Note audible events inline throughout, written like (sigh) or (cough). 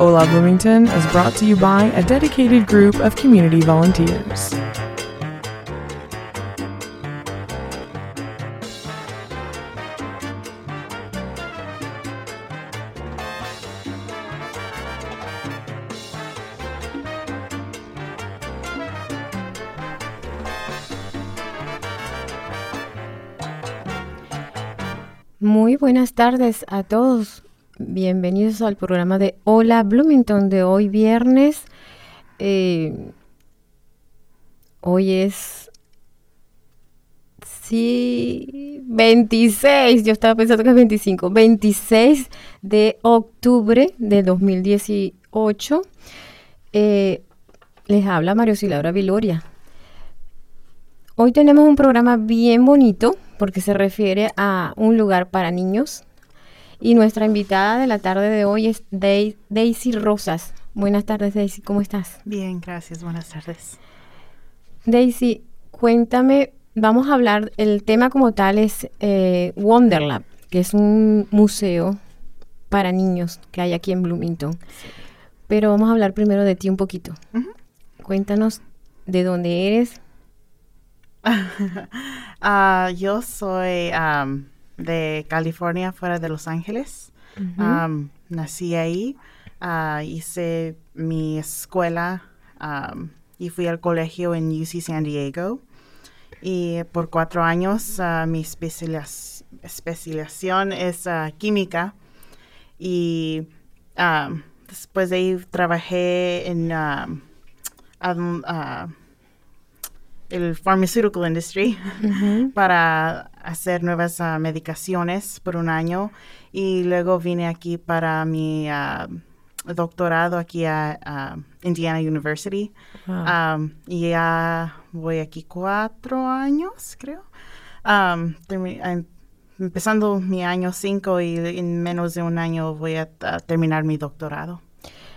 Hola Bloomington is brought to you by a dedicated group of community volunteers. Muy buenas tardes a todos. Bienvenidos al programa de Hola Bloomington de hoy viernes. Eh, hoy es sí 26, yo estaba pensando que es 25, 26 de octubre de 2018. Eh, les habla Mario Silabra Viloria. Hoy tenemos un programa bien bonito porque se refiere a un lugar para niños. Y nuestra invitada de la tarde de hoy es Daisy Rosas. Buenas tardes, Daisy, ¿cómo estás? Bien, gracias, buenas tardes. Daisy, cuéntame, vamos a hablar, el tema como tal es eh, Wonderlab, que es un museo para niños que hay aquí en Bloomington. Pero vamos a hablar primero de ti un poquito. Cuéntanos de dónde eres, uh, (laughs) yo soy um, de California, fuera de Los Ángeles. um, nací ahí, uh, hice mi escuela um, y fui al colegio en UC San Diego. Y por cuatro años uh, mi especializ especialización es uh, química. Y um, después de ahí trabajé en... El pharmaceutical industry (laughs) para hacer nuevas uh, medicaciones por un año y luego vine aquí para mi uh, doctorado aquí a Indiana University um, y ya voy aquí cuatro años creo um, empezando mi año cinco y en menos de un año voy a, a terminar mi doctorado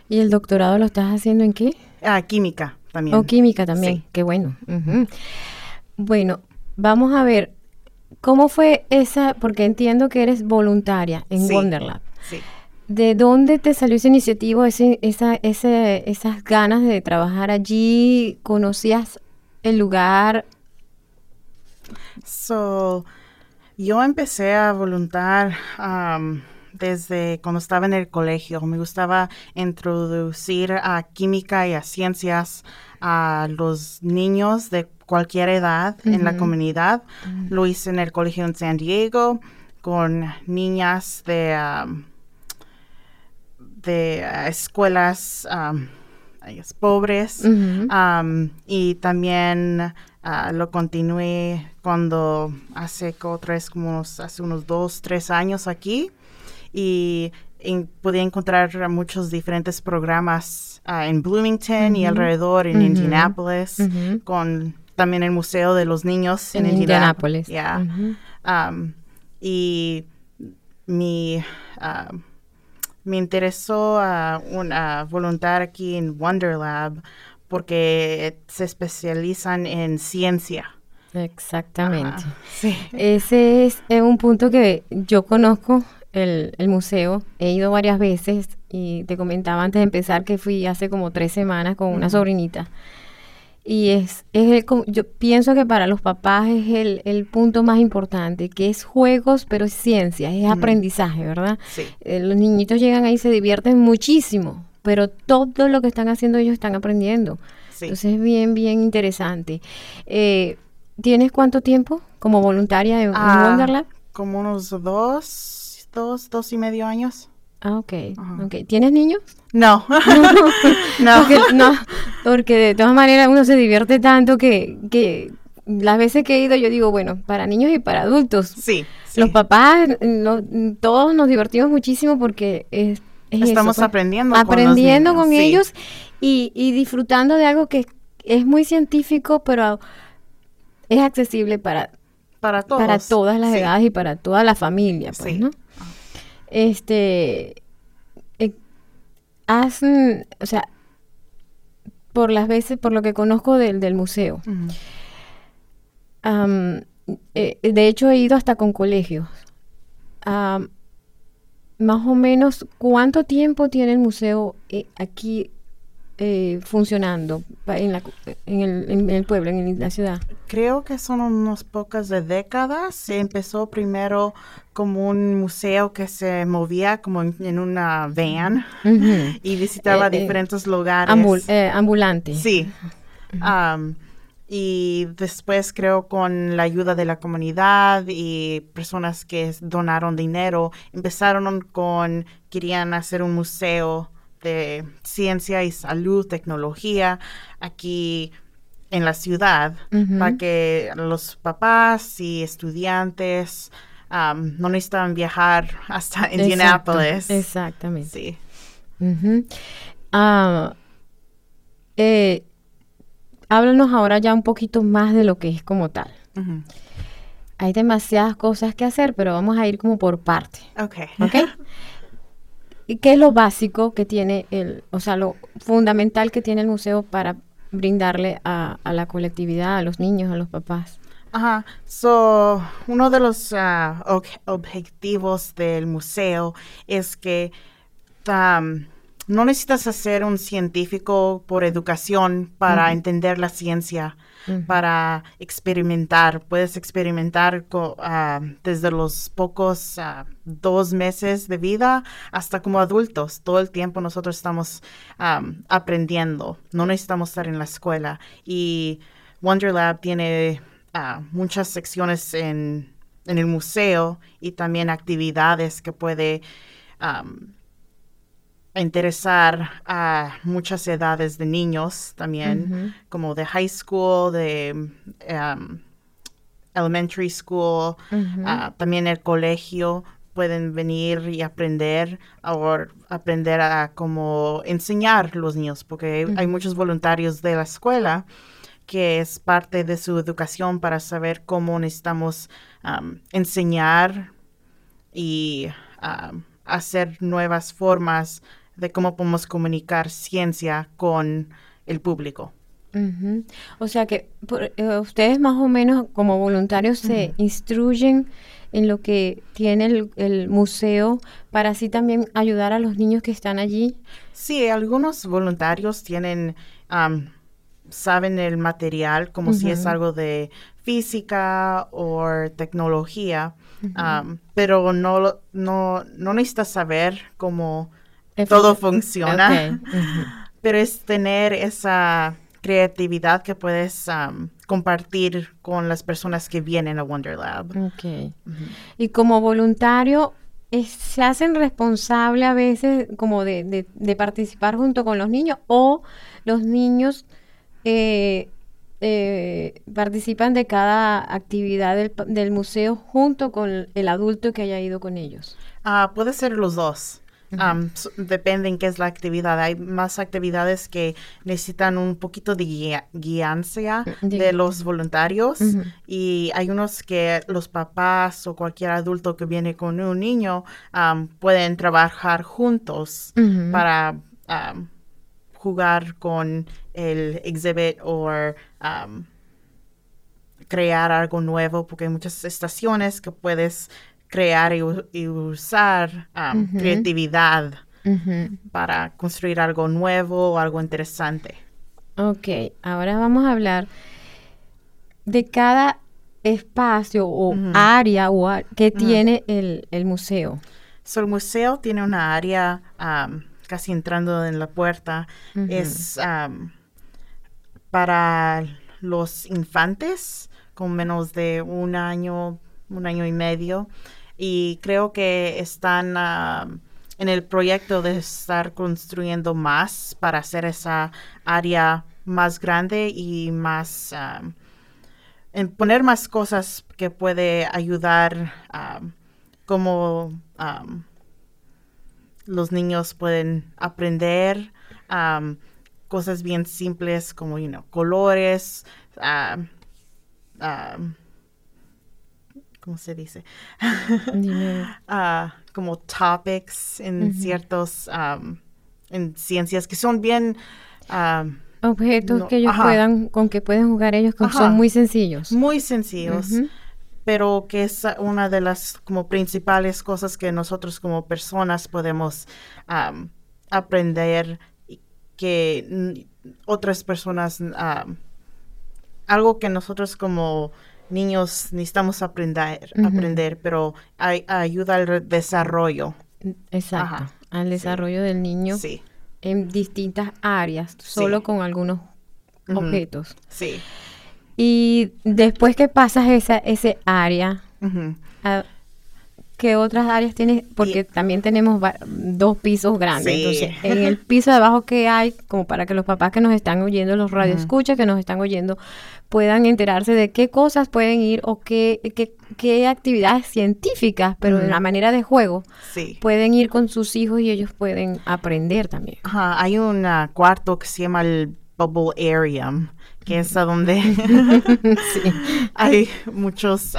¿y el doctorado lo estás haciendo en qué? Ah, química también. O química también, Sí. qué bueno. Bueno, vamos a ver, ¿cómo fue esa? Porque entiendo que eres voluntaria en Sí. Wonderlab. Sí. ¿De dónde te salió esa iniciativa, ese, esa, ese, esas ganas de trabajar allí? ¿Conocías el lugar? So, yo empecé a voluntar um, desde cuando estaba en el colegio. Me gustaba introducir a química y a ciencias a los niños de cualquier edad en la comunidad. Lo hice en el colegio en San Diego con niñas de, um, de uh, escuelas um, pobres. Um, y también ah, lo continué cuando hace vez como unos, hace unos dos, tres años aquí y en- pude encontrar muchos diferentes programas ah, en Bloomington y alrededor en. Indianapolis con también el Museo de los Niños en, En Indianápolis. Yeah. Um, y mi, ah, me interesó a una voluntar aquí en Wonderlab porque se especializan en ciencia. Exactamente. Sí. Ese es, eh, un punto que yo conozco, el, el museo. He ido varias veces y te comentaba antes de empezar que fui hace como tres semanas con una sobrinita. Y es, es el, yo pienso que para los papás es el, el punto más importante, que es juegos, pero es ciencia, es aprendizaje, ¿verdad? Sí. Eh, los niñitos llegan ahí y se divierten muchísimo, pero todo lo que están haciendo ellos están aprendiendo. Sí. Entonces es bien, bien interesante. Eh, ¿Tienes cuánto tiempo como voluntaria en, en Ah, Wonderlab? Como unos dos, dos, dos y medio años. Ah, ok. Ajá. ok. ¿Tienes niños? No. (laughs) no. Porque, no, porque de todas maneras uno se divierte tanto que, que las veces que he ido yo digo, bueno, para niños y para adultos. Sí. sí. Los papás, no- todos nos divertimos muchísimo porque es, es eso, Estamos pues, aprendiendo con los aprendiendo niños, con sí. ellos y, y disfrutando de algo que es muy científico, pero es accesible para, Para todos. para todas las sí. edades y para toda la familia, pues, Sí. ¿no? Este, eh, hacen, o sea, por las veces, por lo que conozco del, del museo, eh, de hecho he ido hasta con colegios. Am, más o menos, ¿cuánto tiempo tiene el museo eh, aquí eh, funcionando en, la, en, el, en el pueblo, en la ciudad? Creo que son unas pocas de décadas. Se empezó primero como un museo que se movía como en, en una van (laughs) y visitaba Eh, eh, diferentes lugares. Ambul- ambulante. Sí. Y después creo con la ayuda de la comunidad y personas que donaron dinero, empezaron con, querían hacer un museo de ciencia y salud, tecnología aquí en la ciudad para que los papás y estudiantes no necesitaban viajar hasta Exacto, Indianapolis. Exactamente. Sí. Ah, eh, háblanos ahora ya un poquito más de lo que es como tal. Hay demasiadas cosas que hacer, pero vamos a ir como por parte, Ok. ¿ok? (laughs) ¿Y qué es lo básico que tiene el, o sea, lo fundamental que tiene el museo para brindarle a, la colectividad, a los niños, a los papás? Ajá. So, uno de los ob- objetivos del museo es que um, no necesitas ser un científico por educación para entender la ciencia, para experimentar. Puedes experimentar co- ah, desde los pocos ah, dos meses de vida hasta como adultos. Todo el tiempo nosotros estamos am, aprendiendo. No necesitamos estar en la escuela. Y Wonder Lab tiene ah, muchas secciones en, en el museo y también actividades que puede am, interesar a muchas edades de niños también, como de high school, de um, elementary school, ah, también el colegio. Pueden venir y aprender o aprender a cómo enseñar los niños, porque hay muchos voluntarios de la escuela que es parte de su educación para saber cómo necesitamos am, enseñar y hacer nuevas formas de cómo podemos comunicar ciencia con el público. O sea que por- eh, ustedes más o menos como voluntarios se instruyen en lo que tiene el, el museo para así también ayudar a los niños que están allí. Sí, algunos voluntarios tienen, saben el material como si es algo de física o tecnología, pero no, no, no necesitas saber cómo todo funciona. Pero es tener esa creatividad que puedes compartir con las personas que vienen a Wonder Lab. Ok. Y como voluntario, es- ¿se hacen responsable a veces como de, de- de participar junto con los niños o los niños eh, eh, participan de cada actividad del, del museo junto con el adulto que haya ido con ellos? Ah, puede ser los dos. S- depende en qué es la actividad. Hay más actividades que necesitan un poquito de guianza De- de los voluntarios y hay unos que los papás o cualquier adulto que viene con un niño pueden trabajar juntos para jugar con el exhibit o crear algo nuevo, porque hay muchas estaciones que puedes crear y, usar creatividad para construir algo nuevo o algo interesante. Ok, ahora vamos a hablar de cada espacio o área o que tiene el, el museo. So, el museo tiene una área casi entrando en la puerta. Es am, para los infantes con menos de un año, un año y medio. Y creo que están am, en el proyecto de estar construyendo más para hacer esa área más grande y más en poner más cosas que puede ayudar am, como am, los niños pueden aprender um, cosas bien simples como, you colores, um, um, ¿cómo se dice? (laughs) Ah, como topics en ciertos, um, en ciencias que son bien, um, Objetos No, que ellos ajá. puedan, con que pueden jugar ellos, que son muy sencillos. muy sencillos, pero que es una de las como principales cosas que nosotros como personas podemos um, aprender que otras personas, algo que nosotros como niños necesitamos aprender, aprender, pero ay- ayuda al desarrollo. Exacto. Ajá. Al desarrollo del niño Sí, en distintas áreas, solo con algunos objetos. sí. Y después que pasas esa, ese área, ah, ¿qué otras áreas tienes? Porque Y- también tenemos dos pisos grandes. Sí. Entonces, (laughs) en el piso de abajo que hay, como para que los papás que nos están oyendo, los radioescuchas que nos están oyendo, puedan enterarse de qué cosas pueden ir o qué, qué, qué actividades científicas, pero en Ujú. la manera de juego, Sí. pueden ir con sus hijos y ellos pueden aprender también. Ajá, hay un ah, cuarto que se llama el Bubble Arium, que es a donde (laughs) sí. (laughs) hay muchas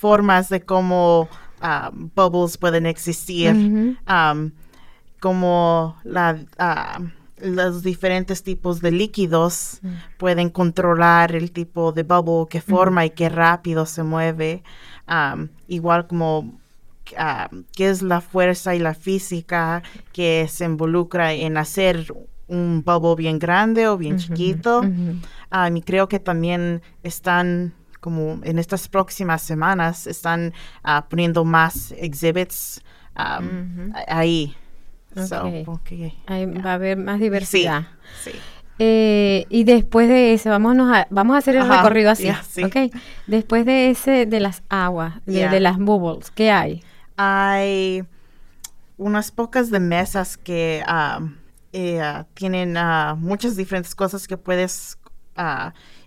formas de cómo ah, bubbles pueden existir, como la, ah, los diferentes tipos de líquidos pueden controlar el tipo de bubble que forma y qué rápido se mueve, igual como qué es la fuerza y la física que se involucra en hacer un bubble bien grande o bien chiquito. Um, y creo que también están, como en estas próximas semanas, están ah, poniendo más exhibits um, ahí. So, okay. Ahí va a haber más diversidad. sí. Eh, y después de eso, vámonos a, vamos a hacer el Ajá, recorrido así, sí. ¿ok? Después de ese, de las aguas, de, las bubbles, ¿qué hay? Hay unas pocas de mesas que um, eh, tienen muchas diferentes cosas que puedes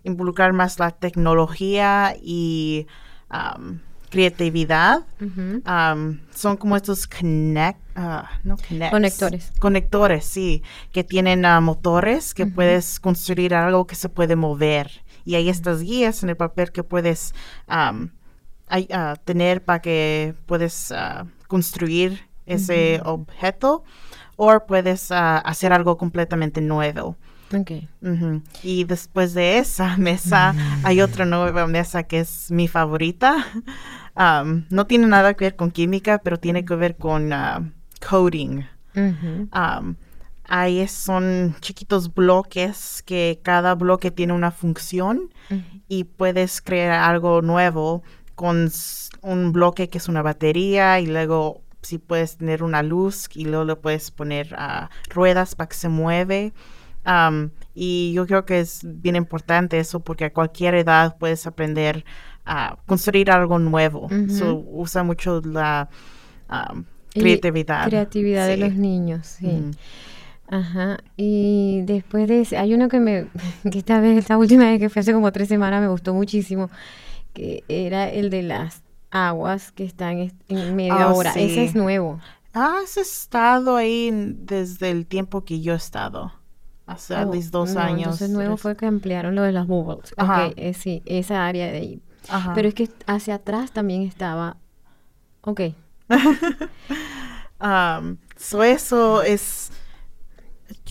involucrar más la tecnología y um, creatividad. Um, son como estos connect, no connects. Conectores. Conectores, sí, que tienen ah, motores que puedes construir algo que se puede mover. Y hay estas guías en el papel que puedes um, ah, tener para que puedes construir ese objeto o puedes hacer algo completamente nuevo. Y después de esa (laughs) mesa hay otra nueva mesa que es mi favorita. Um, no tiene nada que ver con química, pero tiene que ver con ah, coding. Um, ahí son chiquitos bloques que cada bloque tiene una función y puedes crear algo nuevo con un bloque que es una batería y luego si puedes tener una luz y luego le puedes poner ah, ruedas para que se mueve. Um, y yo creo que es bien importante eso porque a cualquier edad puedes aprender a construir algo nuevo. So, usa mucho la um, Y creatividad. Creatividad de los niños, sí. Ajá. Y después de ese, hay uno que me, (laughs) que esta vez, esta última vez que fue hace como tres semanas, me gustó muchísimo, que era el de las aguas que están est- en media Ah, hora. Ese es nuevo. Has estado ahí desde el tiempo que yo he estado. Hace Oh, dos no, años. Entonces nuevo fue que ampliaron lo de las bubbles. Ajá. Ok, eh, sí, esa área de ahí. Ajá. Pero es que hacia atrás también estaba. Ok. (laughs) Um, so eso es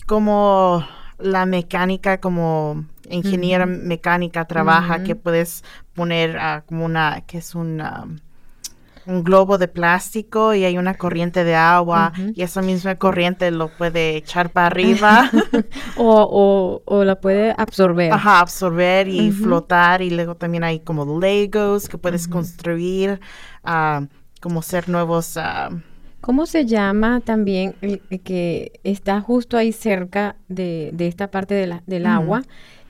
como la mecánica, como ingeniera mecánica trabaja, que puedes poner ah, como una, que es un, um, un globo de plástico y hay una corriente de agua y esa misma corriente lo puede echar para arriba. (laughs) O, o, o la puede absorber. Ajá, absorber y flotar y luego también hay como Legos que puedes construir, ah, como ser nuevos, ah, ¿Cómo se llama también el el que está justo ahí cerca de, de esta parte de la- del agua?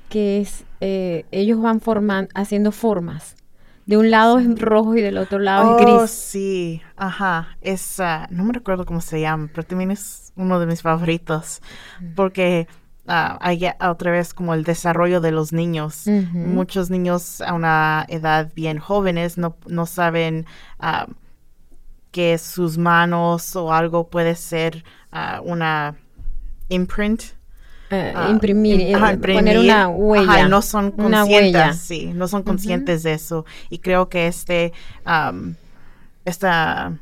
Que es, eh, ellos van formando, haciendo formas. De un lado es rojo y del otro lado es oh, gris. sí, ajá, es, ah, no me recuerdo cómo se llama, pero también es uno de mis favoritos, porque ah, hay otra vez como el desarrollo de los niños. Muchos niños a una edad bien jóvenes no, no saben ah, que sus manos o algo puede ser ah, una imprint. Eh, ah, imprimir, im- eh, poner una huella. Ajá, no son una conscientes, huella. sí, no son conscientes de eso. Y creo que este, esta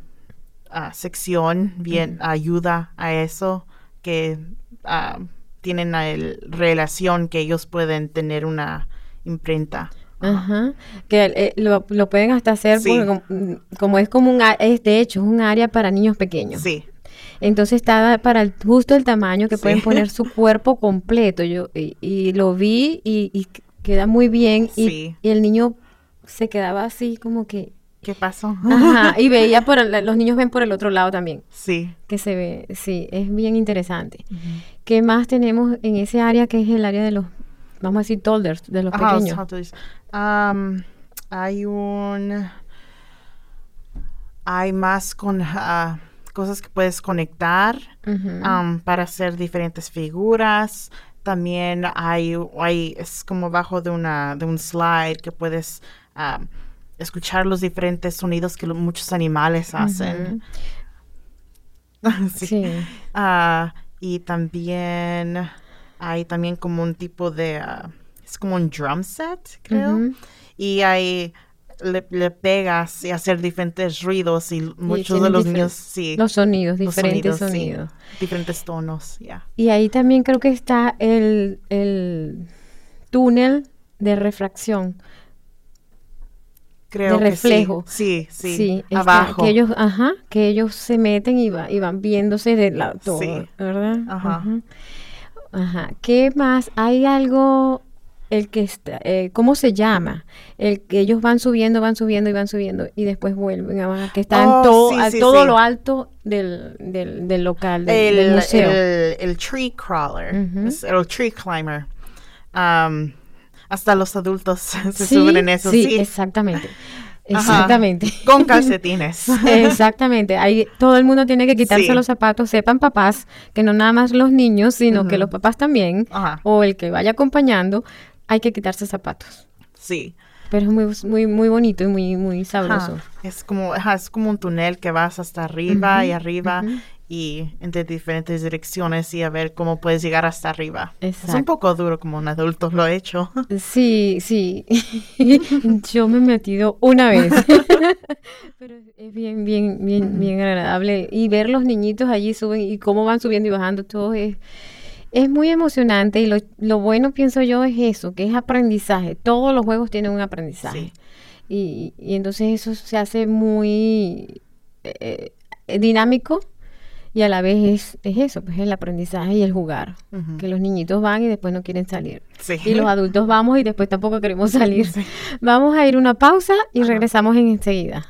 ah, sección bien ayuda a eso, que ah, tienen la el- relación que ellos pueden tener una imprenta. Ajá, que eh, lo, lo pueden hasta hacer Sí. porque como, como es como un, es de hecho es un área para niños pequeños. Sí, Entonces está para el, justo el tamaño que Sí. pueden poner su (laughs) cuerpo completo. Yo y, y lo vi y, y queda muy bien y, Sí. y el niño se quedaba así como que ¿qué pasó? ajá, y (laughs) veía por el- los niños ven por el otro lado también, Sí. que se ve, sí, es bien interesante. ¿Qué más tenemos en ese área que es el área de los vamos a decir toddlers, de los Ajá, pequeños? Am, hay un... Hay más con ah, cosas que puedes conectar para hacer diferentes figuras. También hay, hay es como bajo de una de un slide que puedes escuchar los diferentes sonidos que lo- muchos animales hacen. (laughs) Sí. Sí. Ah, y también hay también como un tipo de ah, es como un drum set, creo. Y ahí le, le pegas y hacer diferentes ruidos y muchos de los niños sí Los sonidos, los diferentes sí, sonidos. diferentes tonos, ya. Y ahí también creo que está el, el túnel de refracción. Creo De que reflejo. sí. Sí, sí. Sí, está, abajo. que ellos, ajá, que ellos se meten y, va- y van viéndose de la todo, Sí. ¿verdad? Ajá. Ajá. ¿Qué más? Hay algo, el que está, eh, ¿cómo se llama? El que ellos van subiendo, van subiendo y van subiendo y después vuelven a bajar, que está Oh, sí, a sí, todo sí. lo alto del, del, del local, del, del el, museo. el, el tree crawler, es el tree climber. Am, hasta los adultos (laughs) se suben en eso, sí. exactamente. Ajá. Exactamente. Con (laughs) calcetines. Exactamente. Ahí todo el mundo tiene que quitarse Sí. los zapatos, sepan papás, que no nada más los niños, sino que los papás también, Ajá, o el que vaya acompañando, hay que quitarse zapatos. sí. Pero es muy, muy, muy bonito y muy, muy Ajá. sabroso. Es como, ajá, es como un túnel que vas hasta arriba y Ujú, arriba ujú. y entre diferentes direcciones y a ver cómo puedes llegar hasta arriba. Es un Exacto. poco duro como un adulto lo he hecho. (laughs) Sí, sí. (laughs) Yo me he metido una vez. (laughs) Pero es bien, bien, bien, bien agradable. Y ver los niñitos allí suben y cómo van subiendo y bajando, todo es, es muy emocionante. Y lo, lo bueno, pienso yo, es eso, que es aprendizaje. Todos los juegos tienen un aprendizaje. Sí. Y, y entonces eso se hace muy eh, eh, dinámico y a la vez es, es eso, pues el aprendizaje y el jugar. Que los niñitos van y después no quieren salir. Sí. Y los adultos vamos y después tampoco queremos salir. (laughs) Vamos a ir una pausa y regresamos en enseguida.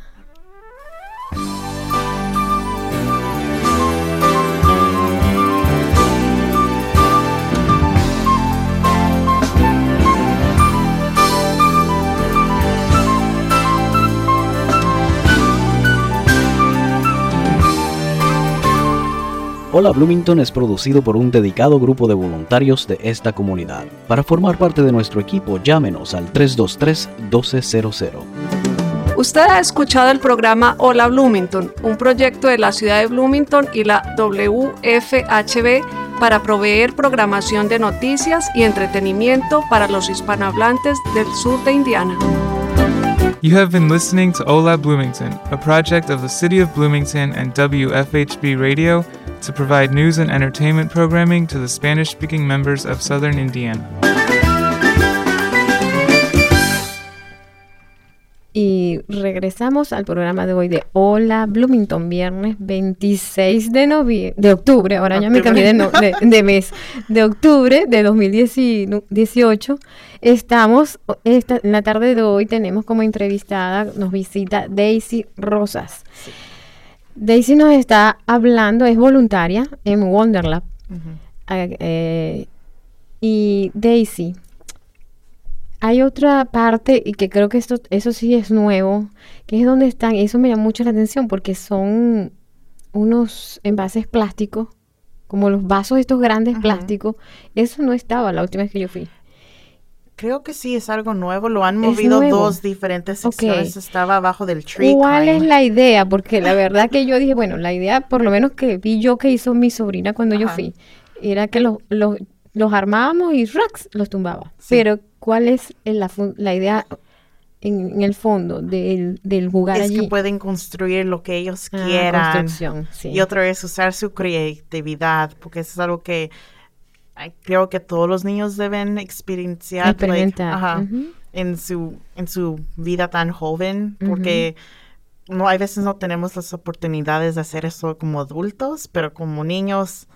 Hola Bloomington es producido por un dedicado grupo de voluntarios de esta comunidad. Para formar parte de nuestro equipo, llámenos al 323-1200. Usted ha escuchado el programa Hola Bloomington, un proyecto de la ciudad de Bloomington y la WFHB para proveer programación de noticias y entretenimiento para los hispanohablantes del sur de Indiana. You have been listening to Ola Bloomington, a project of the City of Bloomington and WFHB Radio to provide news and entertainment programming to the Spanish speaking members of southern Indiana. Y regresamos al programa de hoy de Hola Bloomington, viernes 26 de noviembre, de octubre, ahora ya me cambié de, no- de- de (laughs) mes, de octubre de 2018. Estamos, esta, en la tarde de hoy tenemos como entrevistada, nos visita Daisy Rosas. Daisy nos está hablando, es voluntaria en Wonderlab. Ah, eh, y Daisy, hay otra parte y que creo que esto, eso sí es nuevo, que es donde están, y eso me llama mucho la atención porque son unos envases plásticos, como los vasos estos grandes Ajá. plásticos. Eso no estaba la última vez que yo fui. Creo que sí es algo nuevo. Lo han Es movido dos diferentes secciones. Estaba abajo del tree. ¿Cuál es climb. la idea? Porque la verdad que yo dije, bueno, la idea, por lo menos que vi yo que hizo mi sobrina cuando yo Ajá. fui, era que los, los, los armábamos y rax los tumbaba. Sí. Pero, ¿cuál es la, la idea en, en el fondo del, del jugar Es allí? que pueden construir lo que ellos Ah, quieran. construcción, sí. Y otro es usar su creatividad, porque eso es algo que creo que todos los niños deben experienciar like, en su en su vida tan joven, porque no hay veces no tenemos las oportunidades de hacer eso como adultos, pero como niños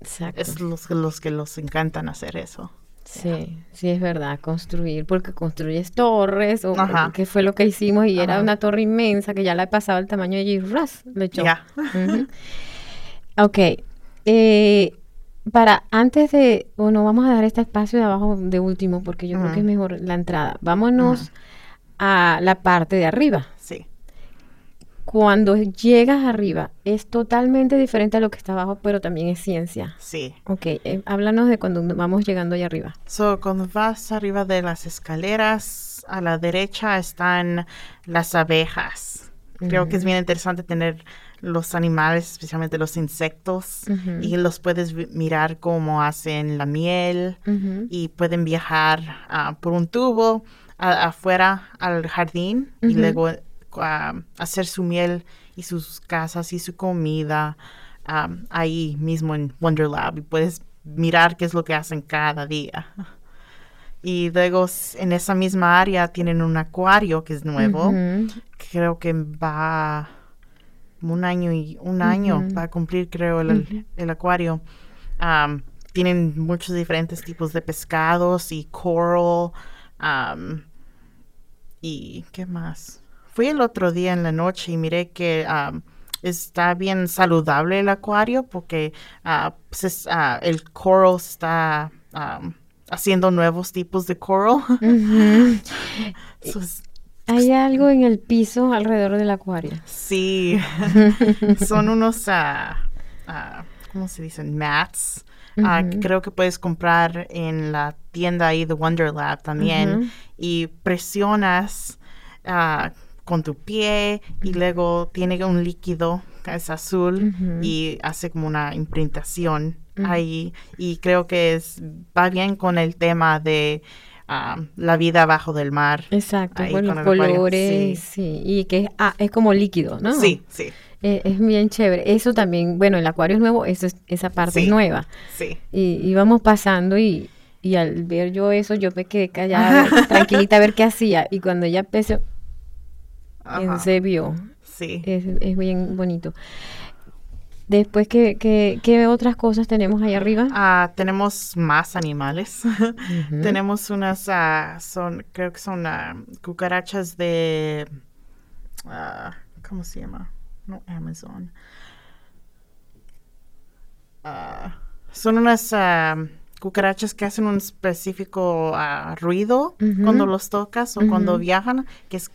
Exacto. es los, los que los encantan hacer eso. Sí, sí es verdad, construir, porque construyes torres, o Ajá. que fue lo que hicimos, y era una torre inmensa que ya la he pasado el tamaño de allí, ras, le echó. Ujú. Ok, eh, para antes de, bueno, vamos a dar este espacio de abajo de último, porque yo creo que es mejor la entrada. Vámonos a la parte de arriba. Sí. Cuando llegas arriba, es totalmente diferente a lo que está abajo, pero también es ciencia. Sí. Ok, eh, háblanos de cuando vamos llegando allá arriba. So, cuando vas arriba de las escaleras, a la derecha están las abejas. Creo que es bien interesante tener los animales, especialmente los insectos, y los puedes mirar cómo hacen la miel y pueden viajar ah, por un tubo a- afuera al jardín y luego ah, hacer su miel y sus casas y su comida ah, ahí mismo en Wonder Lab y puedes mirar qué es lo que hacen cada día. Y luego en esa misma área tienen un acuario que es nuevo. Creo que va un año y un año Ujú. va a cumplir creo el, el acuario. Tienen muchos diferentes tipos de pescados y coral. y qué más. Fui el otro día en la noche y miré que está bien saludable el acuario porque ah, pues es, ah, el coral está haciendo nuevos tipos de coral. (laughs) So, Hay algo en el piso alrededor del acuario. Sí, (laughs) son unos, ah, ¿cómo se dicen? Mats. ah, que Ujú. creo que puedes comprar en la tienda ahí de Wonder Lab también. Y presionas con tu pie y luego tiene un líquido que es azul y hace como una imprintación Ujú. ahí. Y creo que es, va bien con el tema de la vida abajo del mar. Exacto, con los colores, sí. y que es, ah, es como líquido, ¿no? Sí, sí, Eh, es bien chévere. Eso también, bueno, el acuario es nuevo, eso es- esa parte es nueva. sí. Y íbamos pasando y, y al ver yo eso, yo me quedé callada, (laughs) tranquilita a ver qué hacía. Y cuando ella empezó, se vio. Sí. Es, es bien bonito. Después, ¿qué, qué, qué otras cosas tenemos ahí arriba? Ah, tenemos más animales. (laughs) Tenemos unas, ah, son, creo que son ah, cucarachas de, ¿cómo se llama? No, Amazon. Son unas cucarachas que hacen un específico ah, ruido cuando los tocas o cuando viajan, que es,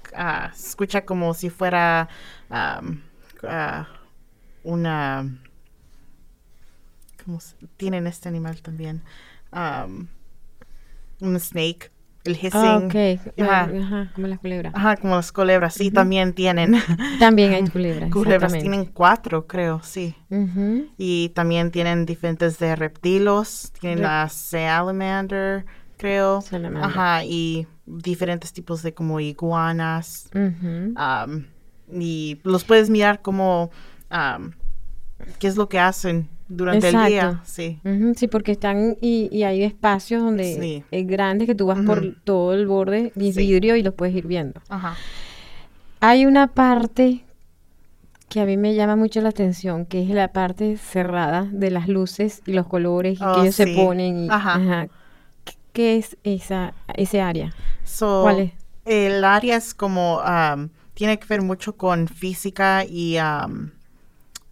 se escucha como si fuera ah, una... ¿Cómo se- tienen este animal también? Am, un snake, el hissing. Ah, ok. Ajá. Ah, Ajá, como las culebras. Ajá, como las culebras, sí, también tienen. (laughs) También hay culebras. culebras tienen cuatro, creo, sí. Ujú. Y también tienen diferentes de reptilos. Tienen Re- la salamander, creo. Salamander. Ajá, y diferentes tipos de como iguanas. Ujú. Am, y los puedes mirar como qué es lo que hacen durante el día. Sí. Sí, porque están y, y hay espacios donde Sí. es grandes que tú vas por todo el borde y Sí. vidrio y los puedes ir viendo. Ajá. Hay una parte que a mí me llama mucho la atención, que es la parte cerrada de las luces y los colores Oh, que ellos se ponen. Y, Ajá. ajá. ¿Qué- ¿Qué es esa ese área? So, ¿Cuál es? El área es como, am, tiene que ver mucho con física y am,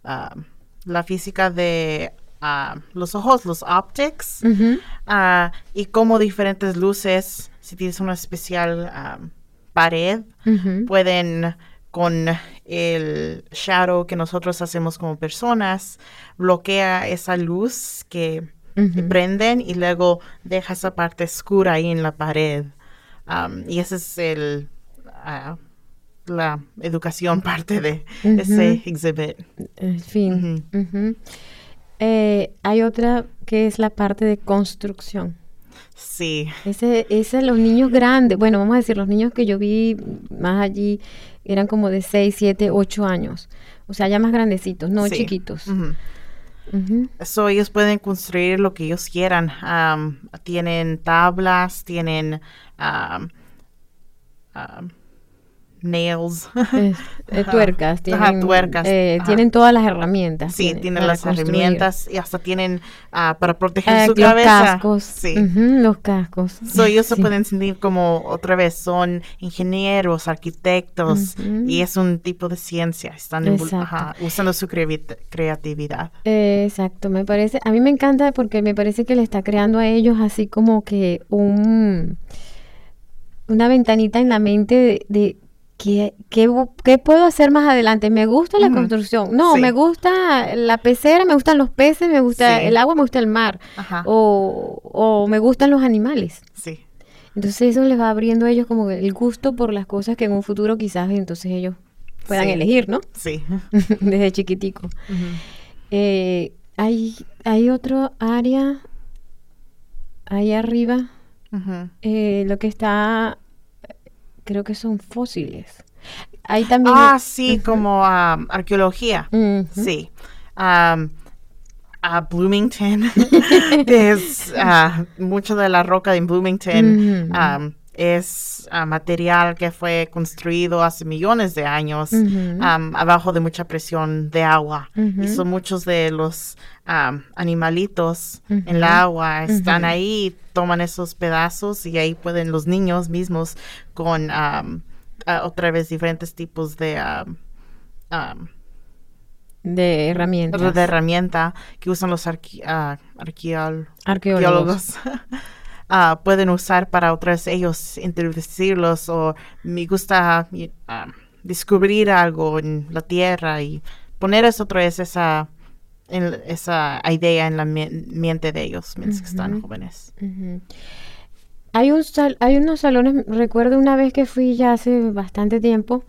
am, la física de am, los ojos, los optics, ah, y como diferentes luces, si tienes una especial am, pared, pueden con el shadow que nosotros hacemos como personas, bloquea esa luz que prenden y luego deja esa parte oscura ahí en la pared. Y ese es el ah, la educación (laughs) parte de ese exhibit. En fin. Eh, hay otra que es la parte de construcción. Sí, Ese, ese los niños grandes, bueno, vamos a decir, los niños que yo vi más allí eran como de 6, 7, 8 años. O sea, ya más grandecitos, no Sí. chiquitos. So, ellos pueden construir lo que ellos quieran. Tienen tablas, tienen nails. (laughs) Eh, eh, Ajá. tuercas, Ajá, tienen, tuercas, eh, ajá. tienen todas las herramientas. Sí, tienen tienen las construir. herramientas y hasta tienen ah, para proteger Eh, su los cabeza. cascos. Sí. los cascos. So, ellos se pueden sentir como otra vez son ingenieros, arquitectos y es un tipo de ciencia. Están ajá, usando su creatividad. Exacto, me parece, a mí me encanta porque me parece que le está creando a ellos así como que un una ventanita en la mente de, de qué, qué puedo hacer más adelante. Me gusta la construcción, no, Sí. me gusta la pecera, me gustan los peces, me gusta Sí. el agua, me gusta el mar, Ajá. o, o me gustan los animales. Sí. Entonces eso les va abriendo a ellos como el gusto por las cosas que en un futuro quizás entonces ellos puedan Sí. elegir, ¿no? Sí. (laughs) Desde chiquitico. Eh, hay, hay otro área ahí arriba, Ujú. eh, lo que está, creo que son fósiles. Hay también... Ah, sí, como am, arqueología. Ujú. Sí. Am, a Bloomington, (laughs) es ah, mucho de la roca de Bloomington, am, es ah, material que fue construido hace millones de años am, abajo de mucha presión de agua. Y son muchos de los animalitos en la agua, están Ujú. ahí, toman esos pedazos y ahí pueden los niños mismos con otra vez diferentes tipos de... de herramientas. de herramienta que usan los arqueol- Arqueólogos. arqueólogos. (laughs) ah, pueden usar para otras ellos introducirlos o me gusta descubrir algo en la tierra y poner eso otra vez esa en- esa idea en la mente de ellos mientras que están jóvenes. Hay, un sal- hay unos salones, recuerdo una vez que fui ya hace bastante tiempo,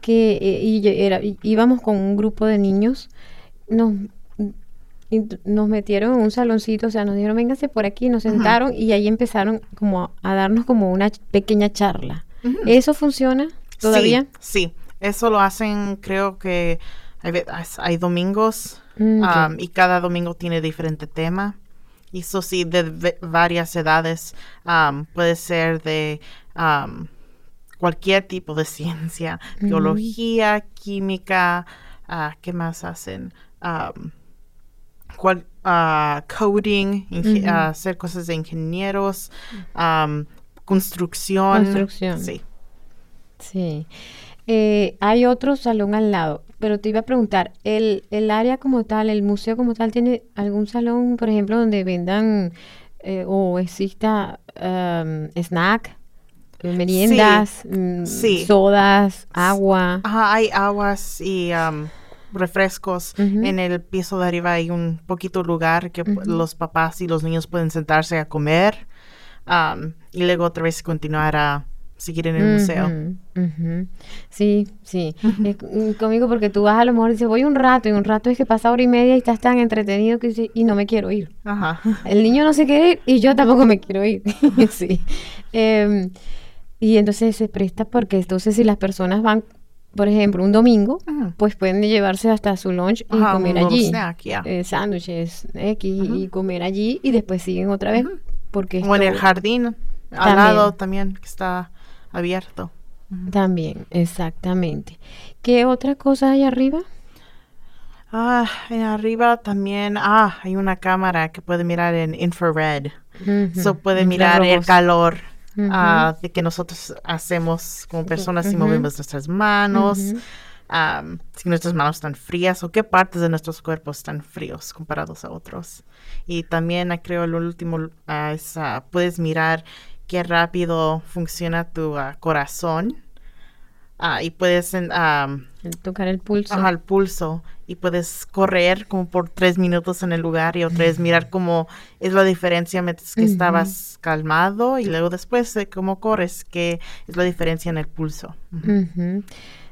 que eh, y era, íbamos con un grupo de niños, nos, nos metieron en un saloncito, o sea, nos dijeron, vénganse por aquí, nos sentaron y ahí empezaron como a, a darnos como una pequeña charla. ¿Eso funciona todavía? Sí, sí, eso lo hacen creo que hay, hay domingos Mm. Um, y cada domingo tiene diferente tema. Y eso sí, de varias edades. um, puede ser de um, cualquier tipo de (laughs) ciencia. Biología, química, ah, ¿qué más hacen? Um, cual- ah, coding, ah, hacer cosas de ingenieros, um, construcción. Construcción. Sí. Sí. Eh, hay otro salón al lado, pero te iba a preguntar, ¿el, el área como tal, el museo como tal, tiene algún salón, por ejemplo, donde vendan eh, o exista um, snack, meriendas, mm, sí. sodas, agua? Ajá, hay aguas y um, refrescos. En el piso de arriba hay un poquito lugar que los papás y los niños pueden sentarse a comer um, y luego otra vez continuar a seguir en el museo. Sí, sí. (laughs) Es c- conmigo porque tú vas a lo mejor y dices, voy un rato, y un rato es que pasa hora y media y estás tan entretenido que dices, y no me quiero ir. Ajá. El niño no se quiere ir y yo tampoco me quiero ir. (laughs) (laughs) sí. Em, y entonces se presta porque entonces si las personas van, por ejemplo, un domingo, pues pueden llevarse hasta su lunch y Ajá, comer allí. snack, yeah. Eh, sándwiches X y comer allí y después siguen otra vez. Porque O en el jardín, al También. lado también, que está abierto. También, exactamente. ¿Qué otra cosa hay arriba? Ah, en arriba también, ah, hay una cámara que puede mirar en infrared. So puede mirar el calor ah, de que nosotros hacemos como personas si Ujú. movemos nuestras manos, si nuestras manos están frías o qué partes de nuestros cuerpos están fríos comparados a otros. Y también ah, creo el último ah, es puedes mirar qué rápido funciona tu ah, corazón ah, y puedes El tocar el pulso. ajá, el pulso y puedes correr como por tres minutos en el lugar y otra vez mirar cómo es la diferencia mientras que estabas calmado y luego después de cómo corres, que es la diferencia en el pulso.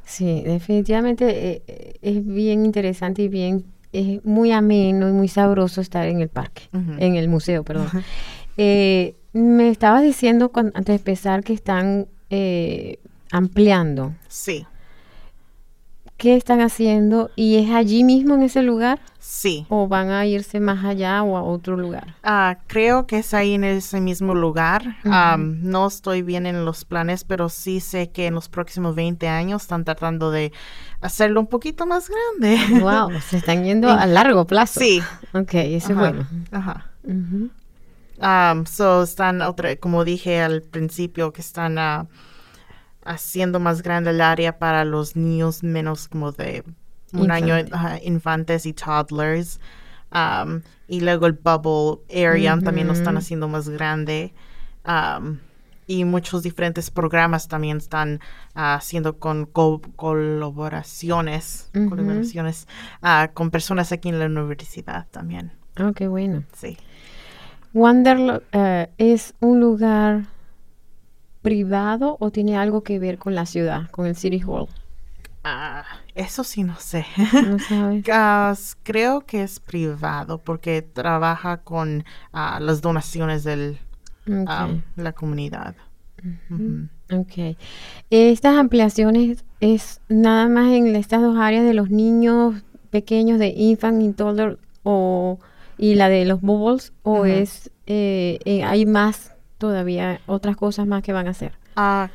Sí, definitivamente eh, eh, es bien interesante y bien, es muy ameno y muy sabroso estar en el parque, en el museo, perdón. Eh, me estabas diciendo antes de empezar que están eh, ampliando. Sí, ¿Qué están haciendo? ¿Y es allí mismo en ese lugar? sí. ¿O van a irse más allá o a otro lugar? Ah, creo que es ahí en ese mismo lugar. No estoy bien en los planes, pero sí sé que en los próximos 20 años están tratando de hacerlo un poquito más grande. Wow, se están yendo (laughs) a largo plazo. Sí. Ok, eso es bueno. Ajá. Um, so están otra, como dije al principio, que están ah, haciendo más grande el área para los niños menos como de un año, infantes y toddlers. Um, y luego el bubble area también lo están haciendo más grande. Um, y muchos diferentes programas también están ah, haciendo con co- colaboraciones, colaboraciones ah, con personas aquí en la universidad también. Ah, qué bueno. Sí. Wonderlo eh, es un lugar privado o tiene algo que ver con la ciudad, con el City Hall. Ah, eso sí no sé. ¿No (laughs) sabes? Creo que es privado porque trabaja con ah, las donaciones de la comunidad. Ujú. ok. Estas ampliaciones es nada más en estas dos áreas de los niños pequeños de infant y toddler o y la de los bubbles o es eh, eh, hay más todavía otras cosas más que van a hacer. Ah,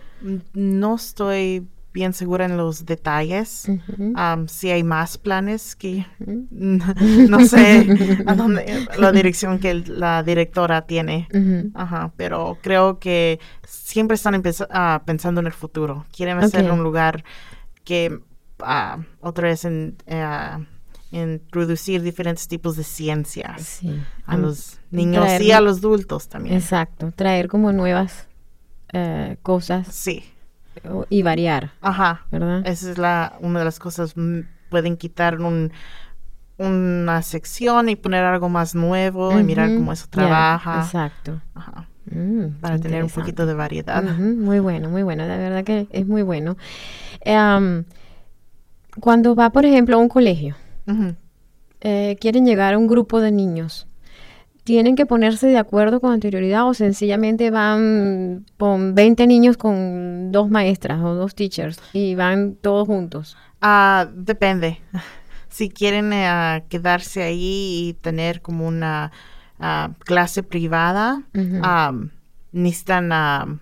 no estoy bien segura en los detalles. Am, si hay más planes que (laughs) no sé (laughs) a dónde la dirección que la directora tiene. Ajá, pero creo que siempre están ah, pensando en el futuro. Quieren hacer un lugar que ah, otra vez en, eh, introducir diferentes tipos de ciencias Sí. a los niños y a los adultos también. Exacto, traer como nuevas eh, cosas Sí, y variar, ajá. ¿verdad? Esa es la una de las cosas. mm, Pueden quitar un una sección y poner algo más nuevo y mirar cómo eso trabaja. exacto. Ajá, Mm, Para tener un poquito de variedad. Ujú, muy bueno, muy bueno, la verdad que es muy bueno. Cuando va, por ejemplo, a un colegio, Eh, quieren llegar a un grupo de niños, ¿tienen que ponerse de acuerdo con anterioridad o sencillamente van con 20 niños con dos maestras o dos teachers y van todos juntos? Ah, depende. (laughs) Si quieren eh, quedarse ahí y tener como una ah, clase privada, am, necesitan ah,